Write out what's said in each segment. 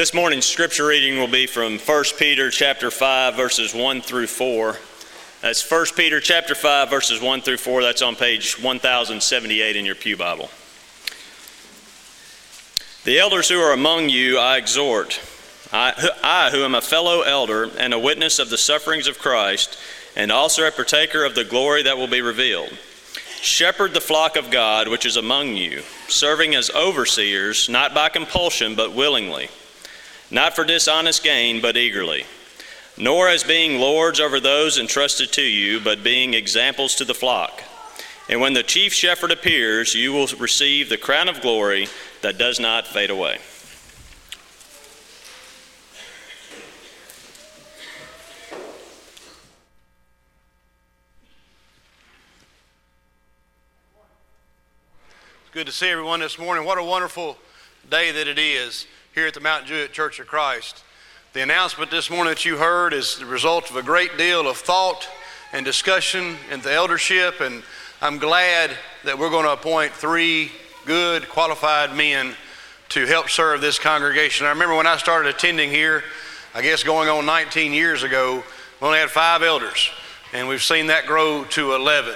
This morning's scripture reading will be from 1 Peter chapter 5 verses 1 through 4. That's 1 Peter chapter 5 verses 1 through 4. That's on page 1078 in your Pew Bible. The elders who are among you I exhort, I, I who am a fellow elder and a witness of the sufferings of Christ, and also a partaker of the glory that will be revealed. Shepherd the flock of God which is among you, serving as overseers, not by compulsion, but willingly, not for dishonest gain, but eagerly, nor as being lords over those entrusted to you, but being examples to the flock. And when the chief shepherd appears, you will receive the crown of glory that does not fade away. It's Good to see everyone this morning. What a wonderful day that it is here at the Mount Juliet Church of Christ. The announcement this morning that you heard is the result of a great deal of thought and discussion in the eldership, and I'm glad that we're going to appoint three good, qualified men to help serve this congregation. I remember when I started attending here, I guess going on 19 years ago, we only had five elders, and we've seen that grow to 11.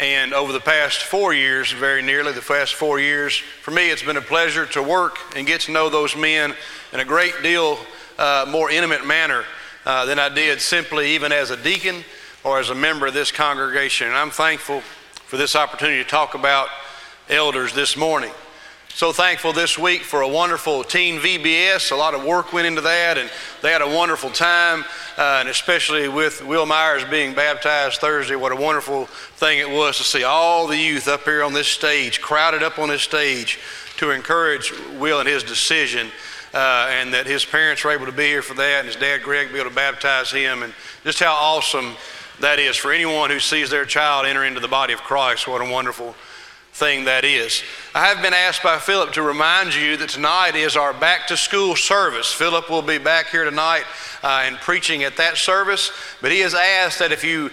And over the past four years, very nearly the past four years, for me, it's been a pleasure to work and get to know those men in a great deal uh, more intimate manner uh, than I did simply even as a deacon or as a member of this congregation. And I'm thankful for this opportunity to talk about elders this morning. So thankful this week for a wonderful teen VBS. A lot of work went into that, and they had a wonderful time. Uh, and especially with Will Myers being baptized Thursday, what a wonderful thing it was to see all the youth up here on this stage, crowded up on this stage, to encourage Will and his decision. Uh, and that his parents were able to be here for that, and his dad Greg be able to baptize him, and just how awesome that is for anyone who sees their child enter into the body of Christ. What a wonderful thing that is. I have been asked by Philip to remind you that tonight is our back to school service. Philip will be back here tonight uh, and preaching at that service, but he has asked that if you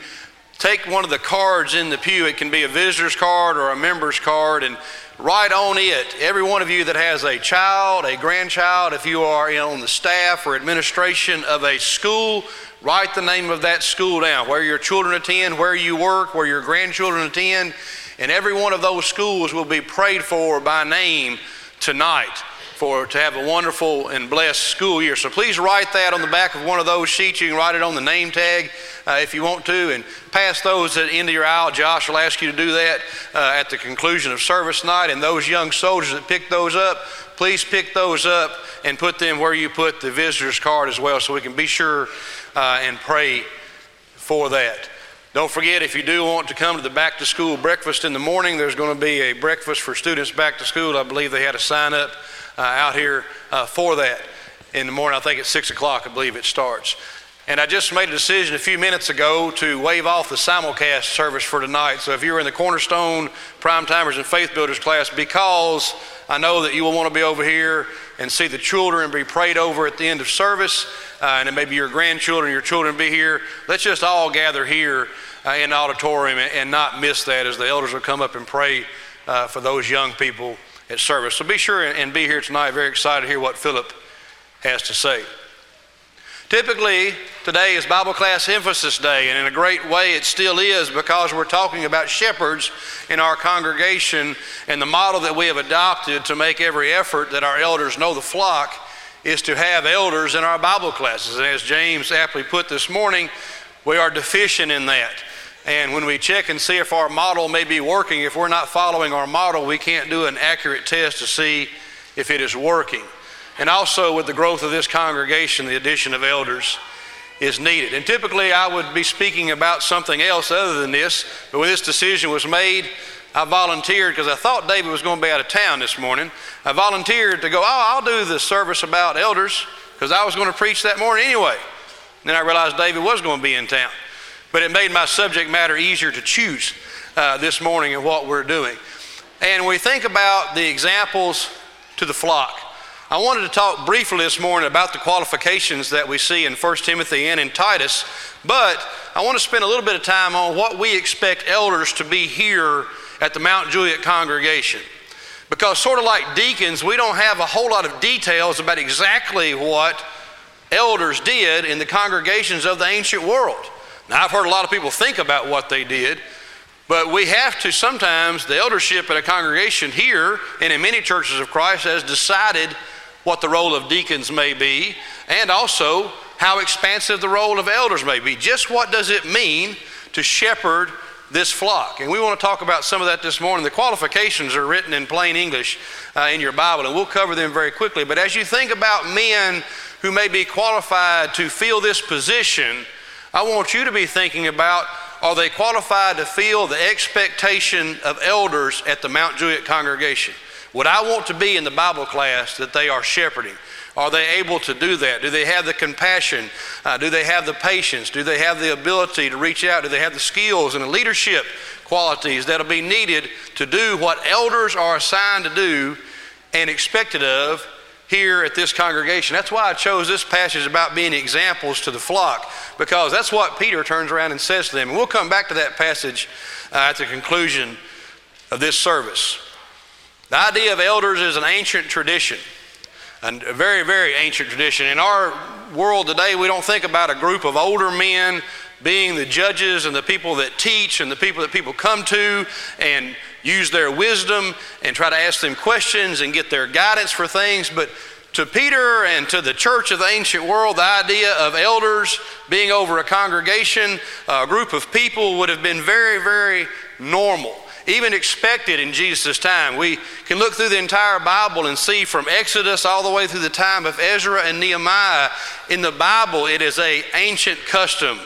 take one of the cards in the pew, it can be a visitor's card or a member's card, and write on it, every one of you that has a child, a grandchild, if you are you know, on the staff or administration of a school, write the name of that school down, where your children attend, where you work, where your grandchildren attend and every one of those schools will be prayed for by name tonight for to have a wonderful and blessed school year. So please write that on the back of one of those sheets. You can write it on the name tag uh, if you want to, and pass those at the end of your aisle. Josh will ask you to do that uh, at the conclusion of service night. And those young soldiers that pick those up, please pick those up and put them where you put the visitor's card as well, so we can be sure uh, and pray for that. Don't forget, if you do want to come to the back to school breakfast in the morning, there's going to be a breakfast for students back to school. I believe they had a sign up uh, out here uh, for that in the morning. I think it's 6 o'clock, I believe it starts. And I just made a decision a few minutes ago to waive off the simulcast service for tonight. So if you're in the Cornerstone Prime Timers and Faith Builders class, because I know that you will want to be over here and see the children and be prayed over at the end of service, uh, and maybe your grandchildren, your children be here. Let's just all gather here uh, in the auditorium and, and, not miss that as the elders will come up and pray uh, for those young people at service. So be sure and, and be here tonight. Very excited to hear what Philip has to say. Typically, today is Bible class emphasis day, and in a great way it still is because we're talking about shepherds in our congregation and the model that we have adopted to make every effort that our elders know the flock is to have elders in our Bible classes. And as James aptly put this morning, we are deficient in that. And when we check and see if our model may be working, if we're not following our model, we can't do an accurate test to see if it is working. And also, with the growth of this congregation, the addition of elders is needed. And typically, I would be speaking about something else other than this, but when this decision was made, I volunteered because I thought David was going to be out of town this morning. I volunteered to go, oh, I'll do the service about elders because I was going to preach that morning anyway. And then I realized David was going to be in town. But it made my subject matter easier to choose uh, this morning and what we're doing. And we think about the examples to the flock. I wanted to talk briefly this morning about the qualifications that we see in 1 Timothy and in Titus, but I want to spend a little bit of time on what we expect elders to be here at the Mount Juliet congregation. Because, sort of like deacons, we don't have a whole lot of details about exactly what elders did in the congregations of the ancient world. Now, I've heard a lot of people think about what they did, but we have to sometimes, the eldership at a congregation here and in many churches of Christ has decided what the role of deacons may be and also how expansive the role of elders may be. Just what does it mean to shepherd this flock? And we want to talk about some of that this morning. The qualifications are written in plain English uh, in your Bible, and we'll cover them very quickly. But as you think about men who may be qualified to fill this position, I want you to be thinking about are they qualified to fill the expectation of elders at the Mount Juliet congregation? Would I want to be in the Bible class that they are shepherding? Are they able to do that? Do they have the compassion? Uh, do they have the patience? Do they have the ability to reach out? Do they have the skills and the leadership qualities that'll be needed to do what elders are assigned to do and expected of here at this congregation. That's why I chose this passage about being examples to the flock, because that's what Peter turns around and says to them. And we'll come back to that passage uh, at the conclusion of this service. The idea of elders is an ancient tradition, a very, very ancient tradition. In our world today, we don't think about a group of older men being the judges and the people that teach and the people that people come to and use their wisdom and try to ask them questions and get their guidance for things. But to Peter and to the church of the ancient world, the idea of elders being over a congregation, a group of people, would have been very, very normal, even expected in Jesus' time. We can look through the entire Bible and see from Exodus all the way through the time of Ezra and Nehemiah. In the Bible, it is a ancient custom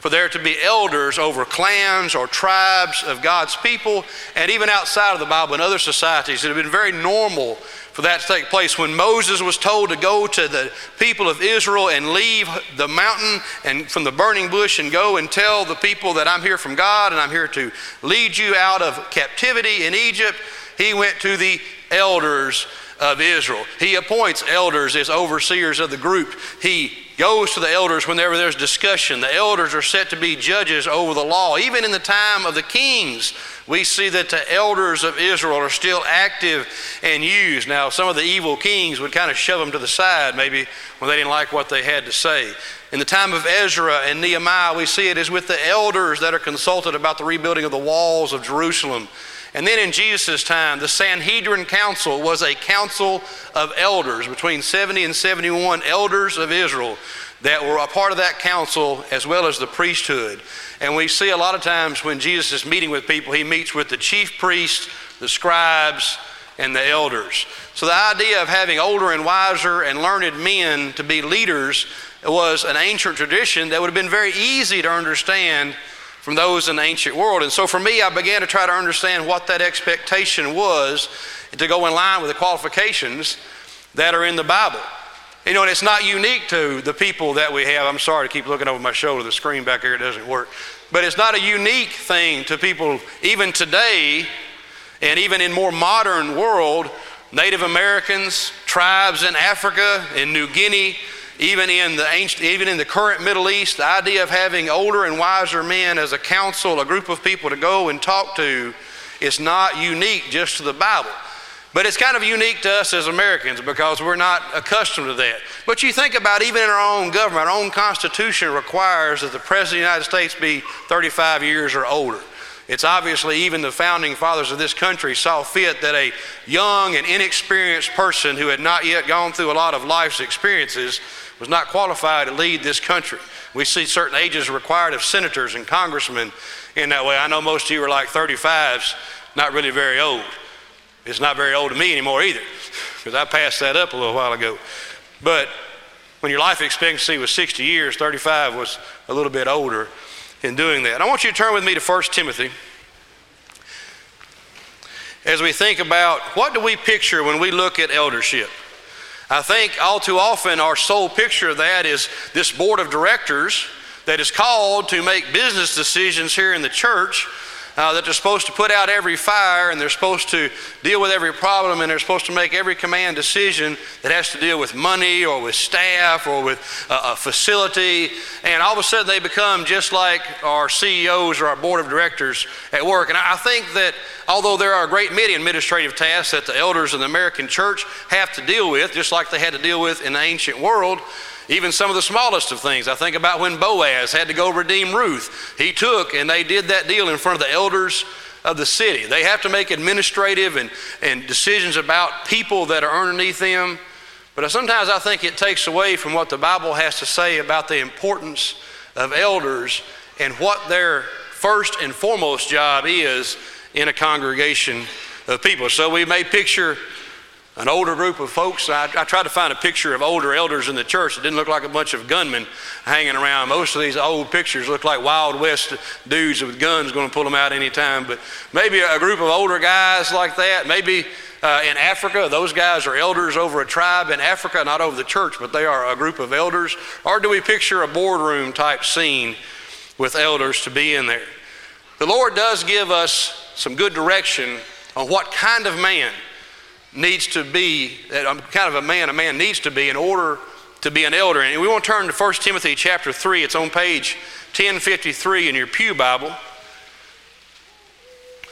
for there to be elders over clans or tribes of God's people, and even outside of the Bible in other societies. It had been very normal for that to take place. When Moses was told to go to the people of Israel and leave the mountain and from the burning bush and go and tell the people that I'm here from God and I'm here to lead you out of captivity in Egypt, he went to the elders of Israel. He appoints elders as overseers of the group. He goes to the elders whenever there's discussion. The elders are set to be judges over the law. Even in the time of the kings, we see that the elders of Israel are still active and used. Now, some of the evil kings would kind of shove them to the side, maybe when they didn't like what they had to say. In the time of Ezra and Nehemiah, we see it is with the elders that are consulted about the rebuilding of the walls of Jerusalem. And then in Jesus' time, the Sanhedrin Council was a council of elders, between 70 and 71 elders of Israel that were a part of that council as well as the priesthood. And we see a lot of times when Jesus is meeting with people, he meets with the chief priests, the scribes, and the elders. So the idea of having older and wiser and learned men to be leaders was an ancient tradition that would have been very easy to understand from those in the ancient world. And so for me, I began to try to understand what that expectation was to go in line with the qualifications that are in the Bible. You know, and it's not unique to the people that we have. I'm sorry to keep looking over my shoulder. The screen back here doesn't work. But it's not a unique thing to people even today and even in more modern world, Native Americans, tribes in Africa, in New Guinea, even in the ancient, even in the current Middle East, the idea of having older and wiser men as a council, a group of people to go and talk to, is not unique just to the Bible. But it's kind of unique to us as Americans because we're not accustomed to that. But you think about even in our own government, our own Constitution requires that the President of the United States be 35 years or older. It's obviously even the founding fathers of this country saw fit that a young and inexperienced person who had not yet gone through a lot of life's experiences was not qualified to lead this country. We see certain ages required of senators and congressmen in that way. I know most of you are like 35s, not really very old. It's not very old to me anymore either, because I passed that up a little while ago. But when your life expectancy was 60 years, 35 was a little bit older in doing that. I want you to turn with me to 1 Timothy as we think about what do we picture when we look at eldership. I think all too often our sole picture of that is this board of directors that is called to make business decisions here in the church uh, that they're supposed to put out every fire and they're supposed to deal with every problem and they're supposed to make every command decision that has to deal with money or with staff or with a facility. And all of a sudden they become just like our CEOs or our board of directors at work. And I think that although there are a great many administrative tasks that the elders in the American church have to deal with, just like they had to deal with in the ancient world, even some of the smallest of things. I think about when Boaz had to go redeem Ruth. He took and they did that deal in front of the elders of the city. They have to make administrative and, and decisions about people that are underneath them. But sometimes I think it takes away from what the Bible has to say about the importance of elders and what their first and foremost job is in a congregation of people. So we may picture an older group of folks. I, I, tried to find a picture of older elders in the church. It didn't look like a bunch of gunmen hanging around. Most of these old pictures look like Wild West dudes with guns going to pull them out any time. But maybe a group of older guys like that. Maybe uh, in Africa, those guys are elders over a tribe in Africa, not over the church, but they are a group of elders. Or do we picture a boardroom type scene with elders to be in there? The Lord does give us some good direction on what kind of man needs to be, kind of a man a man needs to be in order to be an elder. And we want to turn to 1 Timothy chapter 3. It's on page 1053 in your Pew Bible.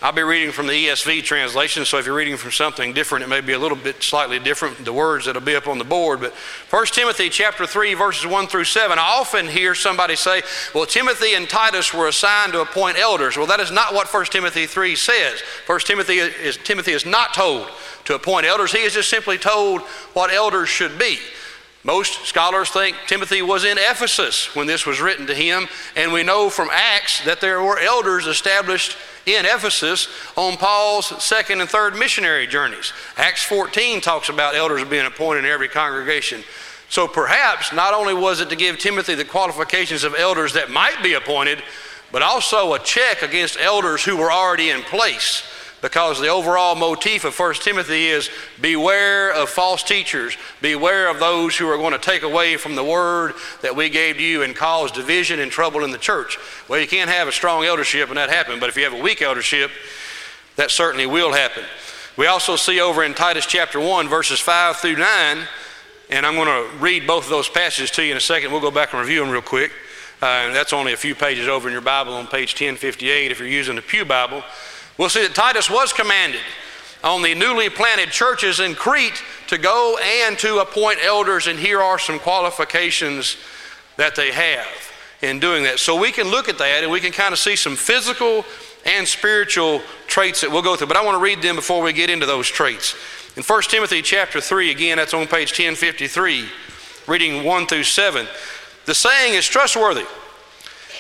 I'll be reading from the ESV translation, so if you're reading from something different, it may be a little bit slightly different, the words that'll be up on the board. But 1 Timothy chapter 3, verses 1 through 7, I often hear somebody say, well, Timothy and Titus were assigned to appoint elders. Well, that is not what 1 Timothy 3 says. 1 Timothy is, Timothy is not told to appoint elders. He is just simply told what elders should be. Most scholars think Timothy was in Ephesus when this was written to him, and we know from Acts that there were elders established in Ephesus on Paul's second and third missionary journeys. Acts 14 talks about elders being appointed in every congregation. So perhaps not only was it to give Timothy the qualifications of elders that might be appointed, but also a check against elders who were already in place because the overall motif of 1 Timothy is beware of false teachers, beware of those who are going to take away from the word that we gave to you and cause division and trouble in the church. Well, you can't have a strong eldership and that happen, but if you have a weak eldership, that certainly will happen. We also see over in Titus chapter 1, verses 5 through 9, and I'm going to read both of those passages to you in a second. We'll go back and review them real quick. Uh, that's only a few pages over in your Bible on page 1058 if you're using the Pew Bible. We'll see that Titus was commanded on the newly planted churches in Crete to go and to appoint elders, and here are some qualifications that they have in doing that. So we can look at that and we can kind of see some physical and spiritual traits that we'll go through. But I want to read them before we get into those traits. In 1 Timothy chapter 3, again, that's on page 1053, reading 1 through 7. The saying is trustworthy.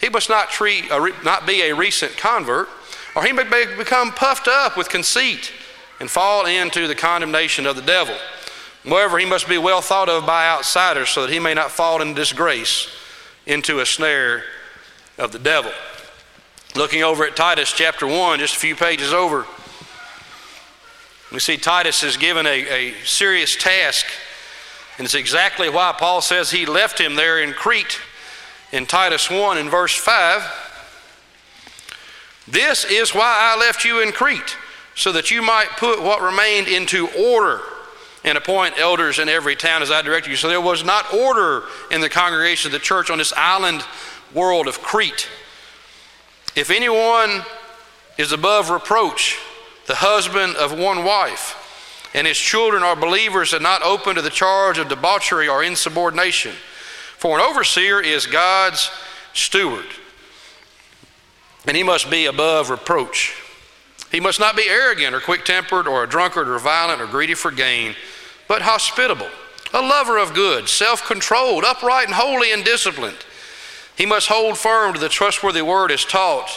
He must not, treat, not be a recent convert, or he may become puffed up with conceit and fall into the condemnation of the devil. Moreover, he must be well thought of by outsiders so that he may not fall into disgrace, into a snare of the devil. Looking over at Titus chapter 1, just a few pages over, we see Titus is given a, a serious task, and it's exactly why Paul says he left him there in Crete in Titus 1 in verse 5. This is why I left you in Crete, so that you might put what remained into order and appoint elders in every town as I directed you. So there was not order in the congregation of the church on this island world of Crete. If anyone is above reproach, the husband of one wife, and his children are believers and not open to the charge of debauchery or insubordination, for an overseer is God's steward, and he must be above reproach. He must not be arrogant or quick tempered or a drunkard or violent or greedy for gain, but hospitable, a lover of good, self controlled, upright and holy and disciplined. He must hold firm to the trustworthy word as taught,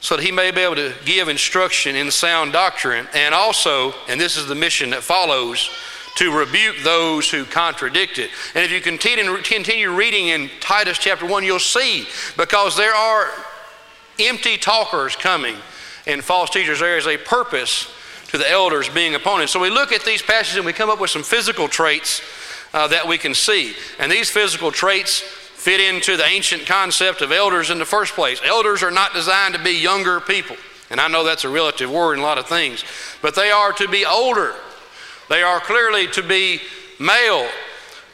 so that he may be able to give instruction in sound doctrine, and also, and this is the mission that follows, to rebuke those who contradict it. And if you continue, continue reading in Titus chapter 1, you'll see, because there are empty talkers coming and false teachers, there is a purpose to the elders being opponents. So we look at these passages and we come up with some physical traits uh, that we can see. And these physical traits fit into the ancient concept of elders in the first place. Elders are not designed to be younger people. And I know that's a relative word in a lot of things, but they are to be older. They are clearly to be male.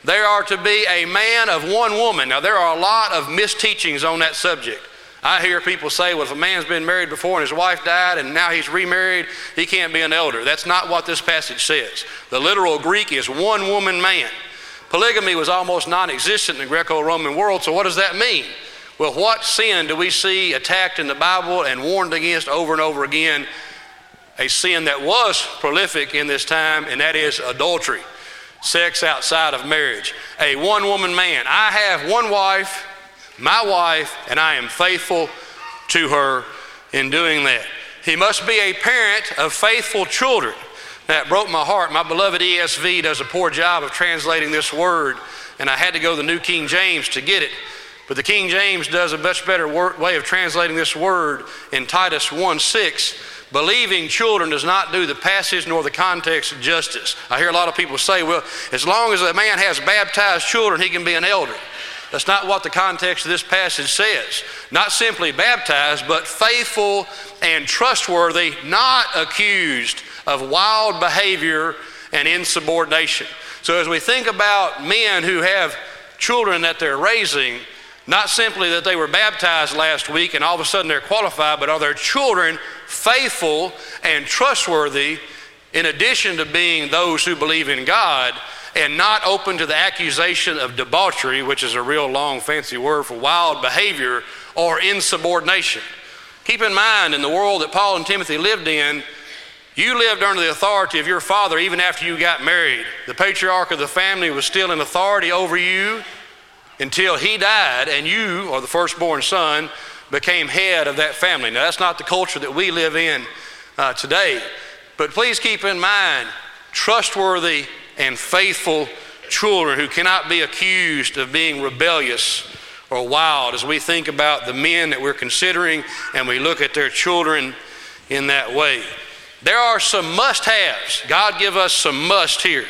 They are to be a man of one woman. Now, there are a lot of misteachings on that subject. I hear people say, well, if a man's been married before and his wife died and now he's remarried, he can't be an elder. That's not what this passage says. The literal Greek is one woman man. Polygamy was almost non existent in the Greco Roman world, so what does that mean? Well, what sin do we see attacked in the Bible and warned against over and over again? A sin that was prolific in this time, and that is adultery, sex outside of marriage. A one woman man. I have one wife, my wife, and I am faithful to her in doing that. He must be a parent of faithful children. That broke my heart. My beloved ESV does a poor job of translating this word, and I had to go to the New King James to get it. But the King James does a much better way of translating this word in Titus 1 6. Believing children does not do the passage nor the context justice. I hear a lot of people say, well, as long as a man has baptized children, he can be an elder. That's not what the context of this passage says. Not simply baptized, but faithful and trustworthy, not accused of wild behavior and insubordination. So, as we think about men who have children that they're raising, not simply that they were baptized last week and all of a sudden they're qualified, but are their children faithful and trustworthy in addition to being those who believe in God and not open to the accusation of debauchery, which is a real long fancy word for wild behavior or insubordination. Keep in mind, in the world that Paul and Timothy lived in, you lived under the authority of your father even after you got married. The patriarch of the family was still in authority over you until he died, and you, or the firstborn son, became head of that family. Now, that's not the culture that we live in uh, today. But please keep in mind trustworthy and faithful children who cannot be accused of being rebellious or wild as we think about the men that we're considering and we look at their children in that way. There are some must haves. God give us some must here.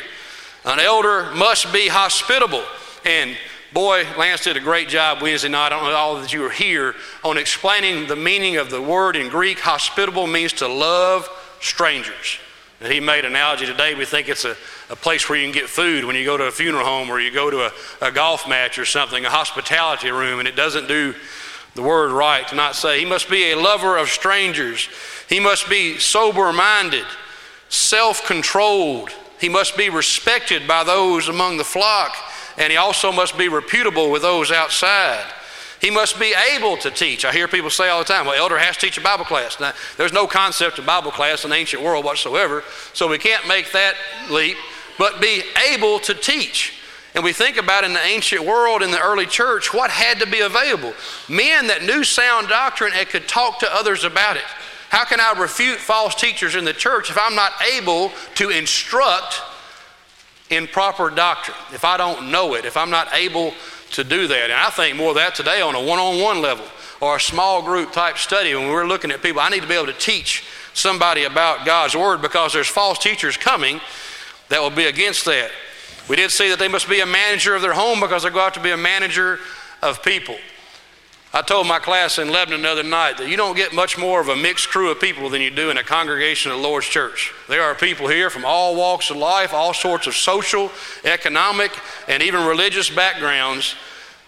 An elder must be hospitable. And boy, Lance did a great job Wednesday night. I don't know all that you were here on explaining the meaning of the word in Greek. Hospitable means to love strangers. And he made an analogy today. We think it's a, a place where you can get food when you go to a funeral home or you go to a, a golf match or something, a hospitality room, and it doesn't do the word right to not say he must be a lover of strangers. He must be sober minded, self controlled. He must be respected by those among the flock, and he also must be reputable with those outside. He must be able to teach. I hear people say all the time, well, elder has to teach a Bible class. Now, there's no concept of Bible class in the ancient world whatsoever, so we can't make that leap, but be able to teach. And we think about in the ancient world, in the early church, what had to be available? Men that knew sound doctrine and could talk to others about it. How can I refute false teachers in the church if I'm not able to instruct in proper doctrine? If I don't know it, if I'm not able to do that. And I think more of that today on a one on one level or a small group type study when we're looking at people. I need to be able to teach somebody about God's Word because there's false teachers coming that will be against that. We did see that they must be a manager of their home because they go out to be a manager of people. I told my class in Lebanon the other night that you don't get much more of a mixed crew of people than you do in a congregation of the Lord's church. There are people here from all walks of life, all sorts of social, economic, and even religious backgrounds.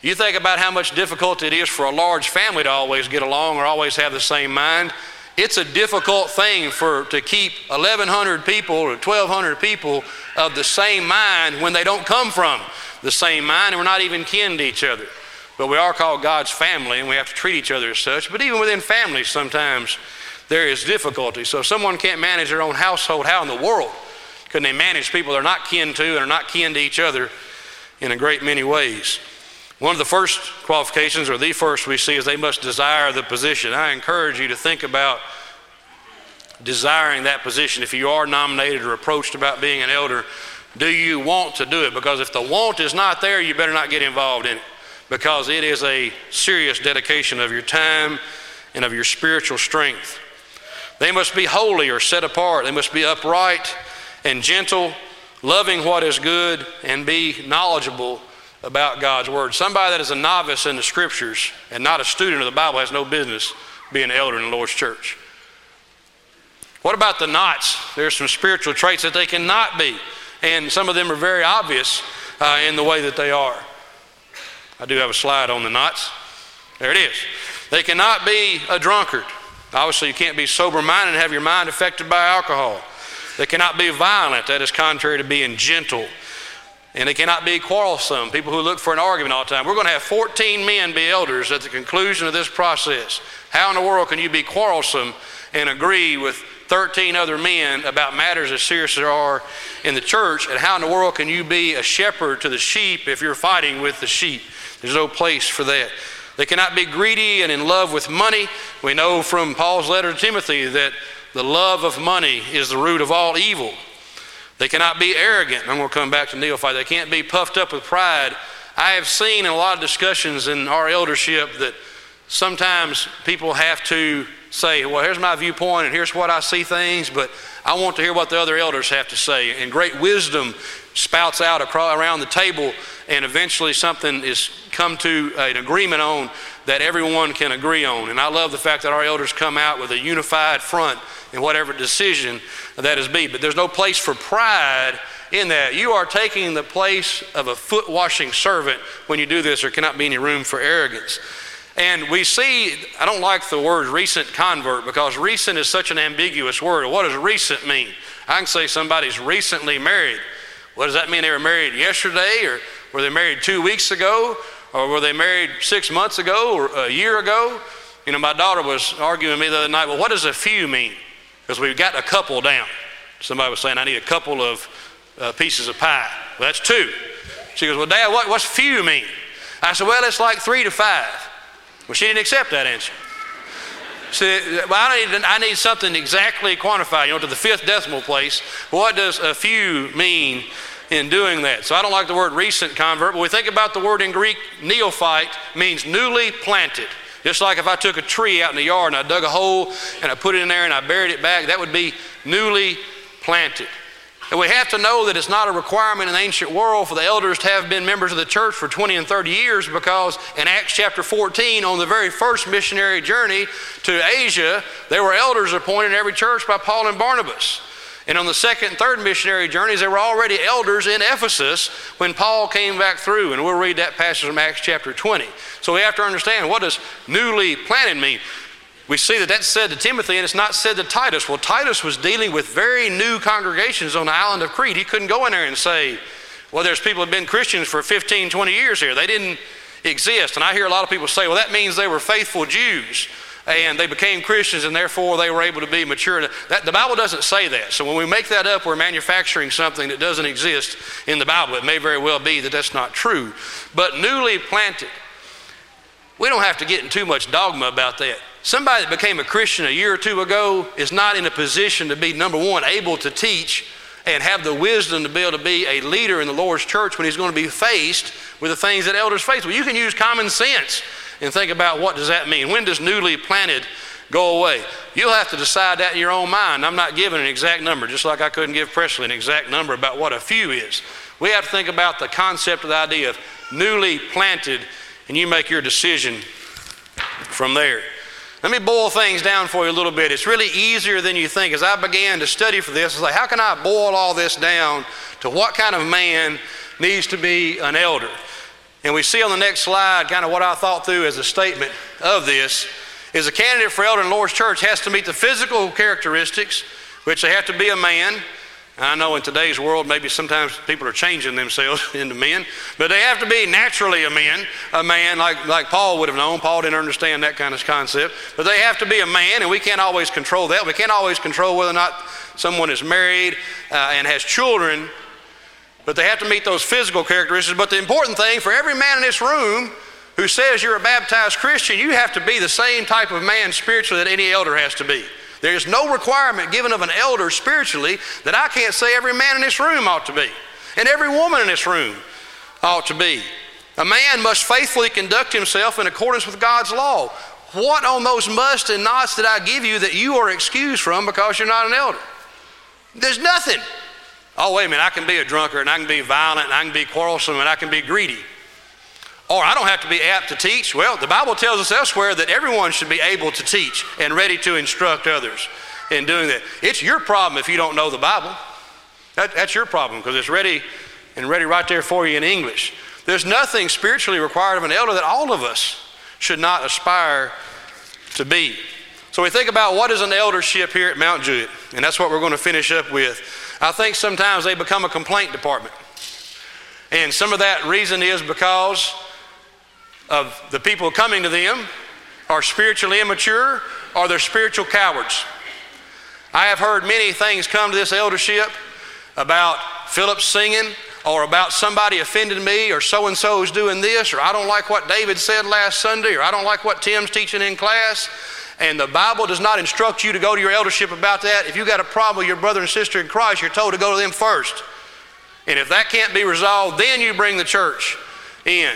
You think about how much difficult it is for a large family to always get along or always have the same mind. It's a difficult thing for to keep 1,100 people or 1,200 people of the same mind when they don't come from the same mind and we're not even kin to each other. But we are called God's family and we have to treat each other as such. But even within families, sometimes there is difficulty. So if someone can't manage their own household, how in the world can they manage people they're not kin to and are not kin to each other in a great many ways? One of the first qualifications, or the first we see, is they must desire the position. I encourage you to think about desiring that position. If you are nominated or approached about being an elder, do you want to do it? Because if the want is not there, you better not get involved in it because it is a serious dedication of your time and of your spiritual strength. They must be holy or set apart. They must be upright and gentle, loving what is good, and be knowledgeable about God's Word. Somebody that is a novice in the Scriptures and not a student of the Bible has no business being an elder in the Lord's church. What about the knots? There's some spiritual traits that they cannot be, and some of them are very obvious uh, in the way that they are. I do have a slide on the knots. There it is. They cannot be a drunkard. Obviously, you can't be sober minded and have your mind affected by alcohol. They cannot be violent. That is contrary to being gentle. And they cannot be quarrelsome, people who look for an argument all the time. We're going to have 14 men be elders at the conclusion of this process. How in the world can you be quarrelsome and agree with 13 other men about matters as serious as there are in the church? And how in the world can you be a shepherd to the sheep if you're fighting with the sheep? There's no place for that. They cannot be greedy and in love with money. We know from Paul's letter to Timothy that the love of money is the root of all evil. They cannot be arrogant. I'm going to come back to neophyte. They can't be puffed up with pride. I have seen in a lot of discussions in our eldership that sometimes people have to say, well, here's my viewpoint and here's what I see things, but I want to hear what the other elders have to say. And great wisdom spouts out across, around the table, and eventually something is come to an agreement on that everyone can agree on. And I love the fact that our elders come out with a unified front in whatever decision that is be. But there's no place for pride in that. You are taking the place of a foot washing servant when you do this. There cannot be any room for arrogance. And we see, I don't like the word recent convert because recent is such an ambiguous word. What does recent mean? I can say somebody's recently married. What does that mean? They were married yesterday, or were they married two weeks ago, or were they married six months ago, or a year ago? You know, my daughter was arguing with me the other night, well, what does a few mean? because we've got a couple down. Somebody was saying, I need a couple of uh, pieces of pie. Well, that's two. She goes, Well, Dad, what, what's few mean? I said, Well, it's like three to five. Well, she didn't accept that answer. Well, I need, I need something exactly quantified, you know, to the fifth decimal place. What does a few mean in doing that? So I don't like the word recent convert, but we think about the word in Greek, neophyte means newly planted. Just like if I took a tree out in the yard and I dug a hole and I put it in there and I buried it back, that would be newly planted. And we have to know that it's not a requirement in the ancient world for the elders to have been members of the church for 20 and 30 years because in Acts chapter 14, on the very first missionary journey to Asia, there were elders appointed in every church by Paul and Barnabas. And on the second and third missionary journeys, there were already elders in Ephesus when Paul came back through. And we'll read that passage from Acts chapter 20. So we have to understand what does newly planted mean? We see that that's said to Timothy and it's not said to Titus. Well, Titus was dealing with very new congregations on the island of Crete. He couldn't go in there and say, well, there's people who have been Christians for 15, 20 years here. They didn't exist. And I hear a lot of people say, well, that means they were faithful Jews and they became Christians and therefore they were able to be mature. That, the Bible doesn't say that. So when we make that up, we're manufacturing something that doesn't exist in the Bible. It may very well be that that's not true. But newly planted, we don't have to get in too much dogma about that. Somebody that became a Christian a year or two ago is not in a position to be, number one, able to teach and have the wisdom to be able to be a leader in the Lord's church when he's going to be faced with the things that elders face. Well, you can use common sense and think about what does that mean? When does newly planted go away? You'll have to decide that in your own mind. I'm not giving an exact number, just like I couldn't give Presley an exact number about what a few is. We have to think about the concept of the idea of newly planted, and you make your decision from there. Let me boil things down for you a little bit. It's really easier than you think. As I began to study for this, I was like, how can I boil all this down to what kind of man needs to be an elder? And we see on the next slide kind of what I thought through as a statement of this is a candidate for elder in Lord's church has to meet the physical characteristics, which they have to be a man. I know in today's world, maybe sometimes people are changing themselves into men, but they have to be naturally a man, a man like, like Paul would have known. Paul didn't understand that kind of concept, but they have to be a man, and we can't always control that. We can't always control whether or not someone is married uh, and has children but they have to meet those physical characteristics. But the important thing for every man in this room who says you're a baptized Christian, you have to be the same type of man spiritually that any elder has to be. There's no requirement given of an elder spiritually that I can't say every man in this room ought to be, and every woman in this room ought to be. A man must faithfully conduct himself in accordance with God's law. What on those musts and nots did I give you that you are excused from because you're not an elder? There's nothing. Oh, wait a minute, I can be a drunkard and I can be violent and I can be quarrelsome and I can be greedy. Or I don't have to be apt to teach. Well, the Bible tells us elsewhere that everyone should be able to teach and ready to instruct others in doing that. It's your problem if you don't know the Bible. That, that's your problem because it's ready and ready right there for you in English. There's nothing spiritually required of an elder that all of us should not aspire to be. So we think about what is an eldership here at Mount Juliet, and that's what we're going to finish up with. I think sometimes they become a complaint department. And some of that reason is because of the people coming to them are spiritually immature or they're spiritual cowards. I have heard many things come to this eldership about Philip singing or about somebody offended me or so and so is doing this or I don't like what David said last Sunday or I don't like what Tim's teaching in class. And the Bible does not instruct you to go to your eldership about that. If you've got a problem with your brother and sister in Christ, you're told to go to them first. And if that can't be resolved, then you bring the church in.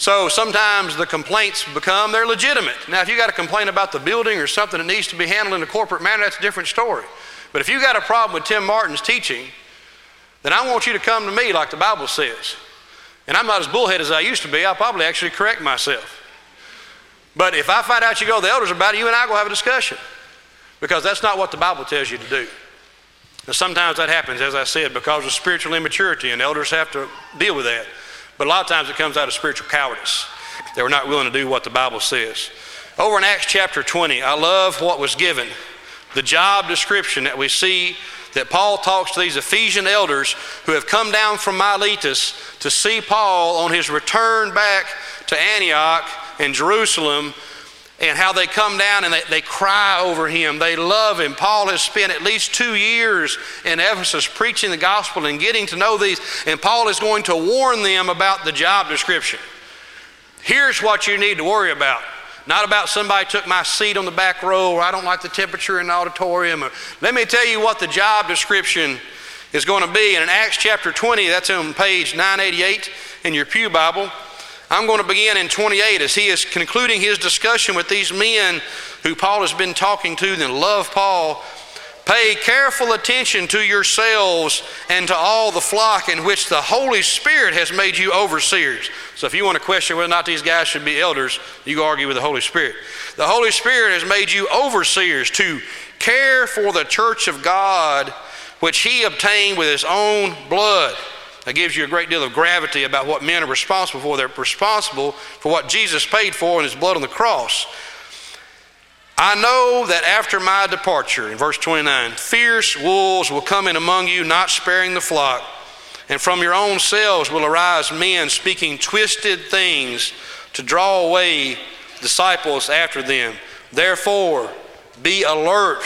So sometimes the complaints become, they're legitimate. Now, if you got a complaint about the building or something that needs to be handled in a corporate manner, that's a different story. But if you got a problem with Tim Martin's teaching, then I want you to come to me like the Bible says. And I'm not as bullheaded as I used to be. I'll probably actually correct myself. But if I find out you go to the elders about it, you and I will have a discussion. Because that's not what the Bible tells you to do. Now, sometimes that happens, as I said, because of spiritual immaturity, and elders have to deal with that. But a lot of times it comes out of spiritual cowardice. They were not willing to do what the Bible says. Over in Acts chapter 20, I love what was given. The job description that we see that Paul talks to these Ephesian elders who have come down from Miletus to see Paul on his return back to Antioch and Jerusalem and how they come down and they, they cry over him. They love him. Paul has spent at least two years in Ephesus preaching the gospel and getting to know these, and Paul is going to warn them about the job description. Here's what you need to worry about. Not about somebody took my seat on the back row or I don't like the temperature in the auditorium. Or, let me tell you what the job description is going to be. And in Acts chapter 20, that's on page 988 in your Pew Bible. I'm going to begin in 28 as he is concluding his discussion with these men who Paul has been talking to and love Paul. Pay careful attention to yourselves and to all the flock in which the Holy Spirit has made you overseers. So, if you want to question whether or not these guys should be elders, you argue with the Holy Spirit. The Holy Spirit has made you overseers to care for the church of God, which He obtained with His own blood. That gives you a great deal of gravity about what men are responsible for. They're responsible for what Jesus paid for in his blood on the cross. I know that after my departure, in verse 29, fierce wolves will come in among you, not sparing the flock. And from your own selves will arise men speaking twisted things to draw away disciples after them. Therefore, be alert,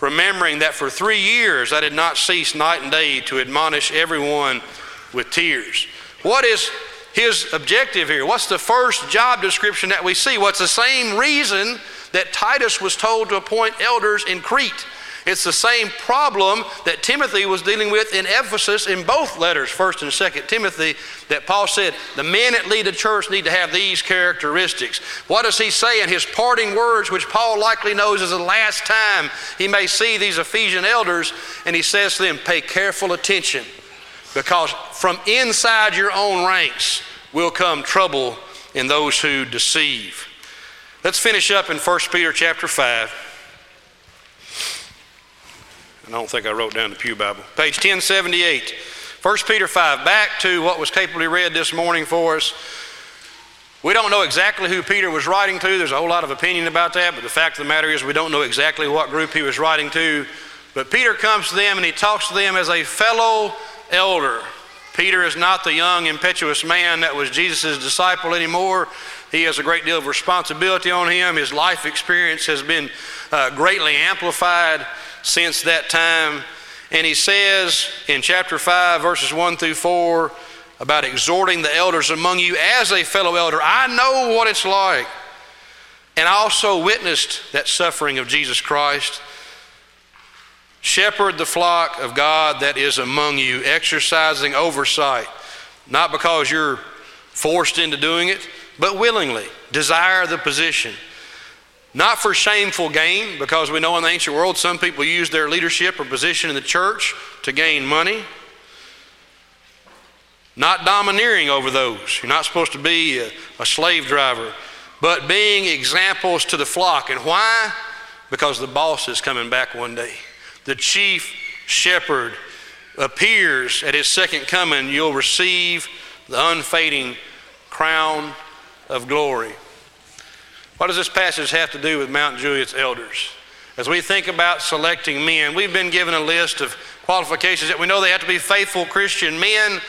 remembering that for three years I did not cease night and day to admonish everyone with tears. What is his objective here? What's the first job description that we see? What's the same reason that Titus was told to appoint elders in Crete? It's the same problem that Timothy was dealing with in Ephesus in both letters, 1st and 2nd Timothy, that Paul said the men that lead the church need to have these characteristics. What does he say in his parting words, which Paul likely knows is the last time he may see these Ephesian elders? And he says to them, Pay careful attention because from inside your own ranks will come trouble in those who deceive. Let's finish up in 1 Peter chapter 5. I don't think I wrote down the Pew Bible. Page 1078. 1 Peter 5. Back to what was capably read this morning for us. We don't know exactly who Peter was writing to. There's a whole lot of opinion about that, but the fact of the matter is we don't know exactly what group he was writing to. But Peter comes to them and he talks to them as a fellow elder. Peter is not the young, impetuous man that was Jesus' disciple anymore. He has a great deal of responsibility on him. His life experience has been uh, greatly amplified since that time. And he says in chapter 5, verses 1 through 4, about exhorting the elders among you as a fellow elder. I know what it's like. And I also witnessed that suffering of Jesus Christ. Shepherd the flock of God that is among you, exercising oversight, not because you're forced into doing it, but willingly. Desire the position. Not for shameful gain, because we know in the ancient world some people use their leadership or position in the church to gain money. Not domineering over those. You're not supposed to be a, a slave driver, but being examples to the flock. And why? Because the boss is coming back one day the chief shepherd appears at his second coming, you'll receive the unfading crown of glory. What does this passage have to do with Mount Juliet's elders? As we think about selecting men, we've been given a list of qualifications that we know they have to be faithful Christian men,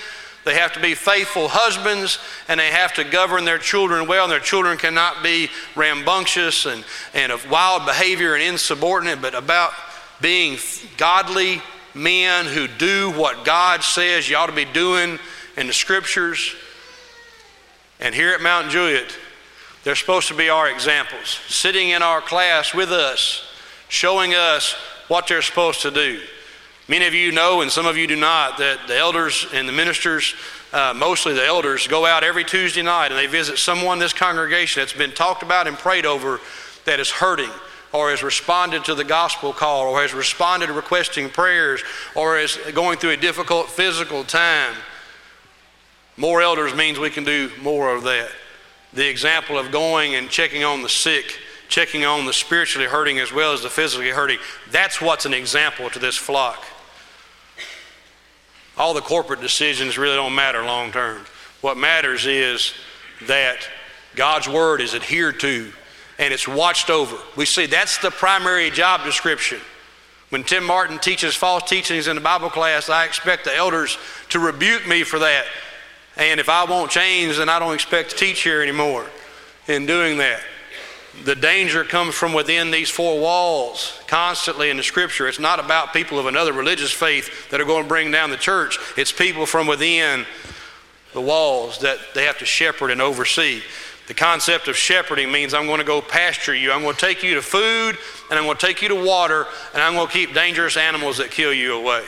they have to be faithful husbands, and they have to govern their children well. And their children cannot be rambunctious and, and of wild behavior and insubordinate, but about being godly men who do what God says you ought to be doing in the scriptures. And here at Mount Juliet, they're supposed to be our examples, sitting in our class with us, showing us what they're supposed to do. Many of you know, and some of you do not, that the elders and the ministers, uh, mostly the elders, go out every Tuesday night and they visit someone in this congregation that's been talked about and prayed over that is hurting or has responded to the gospel call, or has responded to requesting prayers, or is going through a difficult physical time. More elders means we can do more of that. The example of going and checking on the sick, checking on the spiritually hurting as well as the physically hurting, that's what's an example to this flock. All the corporate decisions really don't matter long term. What matters is that God's word is adhered to and it's watched over. We see that's the primary job description. When Tim Martin teaches false teachings in the Bible class, I expect the elders to rebuke me for that. And if I won't change, then I don't expect to teach here anymore in doing that. The danger comes from within these four walls constantly in the scripture. It's not about people of another religious faith that are going to bring down the church, it's people from within the walls that they have to shepherd and oversee. The concept of shepherding means I'm going to go pasture you. I'm going to take you to food, and I'm going to take you to water, and I'm going to keep dangerous animals that kill you away.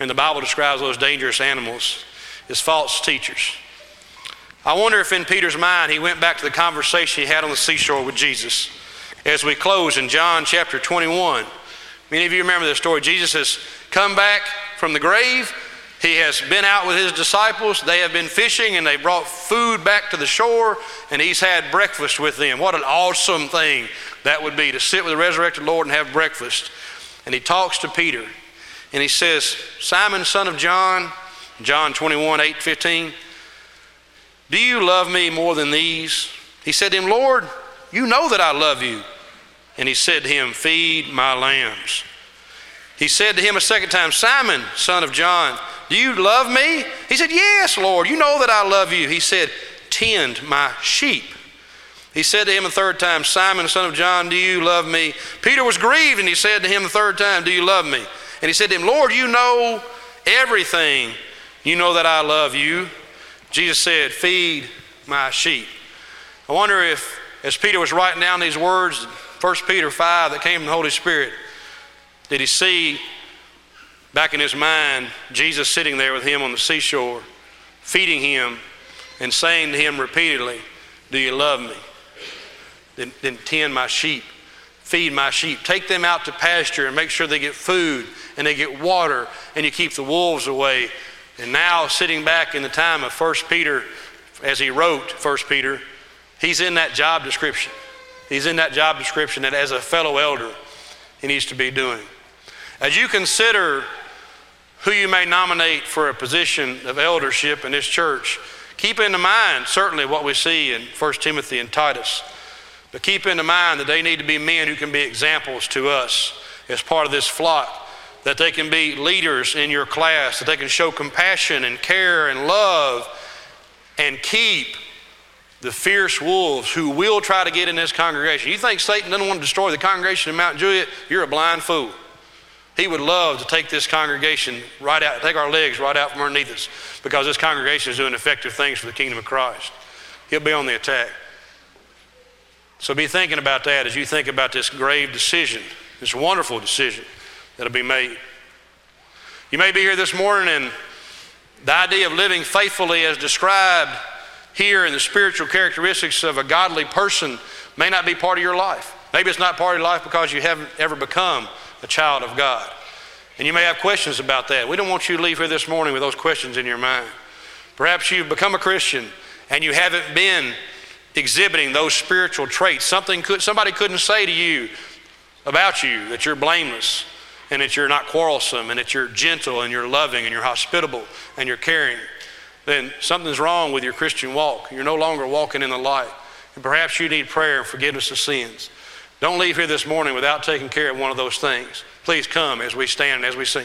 And the Bible describes those dangerous animals as false teachers. I wonder if in Peter's mind he went back to the conversation he had on the seashore with Jesus. As we close in John chapter 21, many of you remember this story. Jesus has come back from the grave he has been out with his disciples. They have been fishing and they brought food back to the shore and he's had breakfast with them. What an awesome thing that would be to sit with the resurrected Lord and have breakfast. And he talks to Peter and he says, Simon, son of John, John 21, 8, 15, do you love me more than these? He said to him, Lord, you know that I love you. And he said to him, Feed my lambs. He said to him a second time, Simon, son of John, do you love me? He said, Yes, Lord, you know that I love you. He said, Tend my sheep. He said to him a third time, Simon, son of John, do you love me? Peter was grieved, and he said to him the third time, Do you love me? And he said to him, Lord, you know everything. You know that I love you. Jesus said, Feed my sheep. I wonder if, as Peter was writing down these words, 1 Peter 5 that came from the Holy Spirit, did he see back in his mind Jesus sitting there with him on the seashore, feeding him and saying to him repeatedly, Do you love me? Then, then tend my sheep, feed my sheep, take them out to pasture and make sure they get food and they get water and you keep the wolves away. And now, sitting back in the time of 1 Peter, as he wrote 1 Peter, he's in that job description. He's in that job description that as a fellow elder, he needs to be doing. As you consider who you may nominate for a position of eldership in this church, keep in mind certainly what we see in 1 Timothy and Titus. But keep in mind that they need to be men who can be examples to us as part of this flock, that they can be leaders in your class, that they can show compassion and care and love and keep the fierce wolves who will try to get in this congregation. You think Satan doesn't want to destroy the congregation in Mount Juliet? You're a blind fool. He would love to take this congregation right out, take our legs right out from underneath us because this congregation is doing effective things for the kingdom of Christ. He'll be on the attack. So be thinking about that as you think about this grave decision, this wonderful decision that'll be made. You may be here this morning and the idea of living faithfully as described here in the spiritual characteristics of a godly person may not be part of your life. Maybe it's not part of your life because you haven't ever become a child of God. And you may have questions about that. We don't want you to leave here this morning with those questions in your mind. Perhaps you've become a Christian and you haven't been exhibiting those spiritual traits. Something could, somebody couldn't say to you about you that you're blameless and that you're not quarrelsome and that you're gentle and you're loving and you're hospitable and you're caring. Then something's wrong with your Christian walk. You're no longer walking in the light. And perhaps you need prayer and forgiveness of sins. Don't leave here this morning without taking care of one of those things. Please come as we stand and as we sing.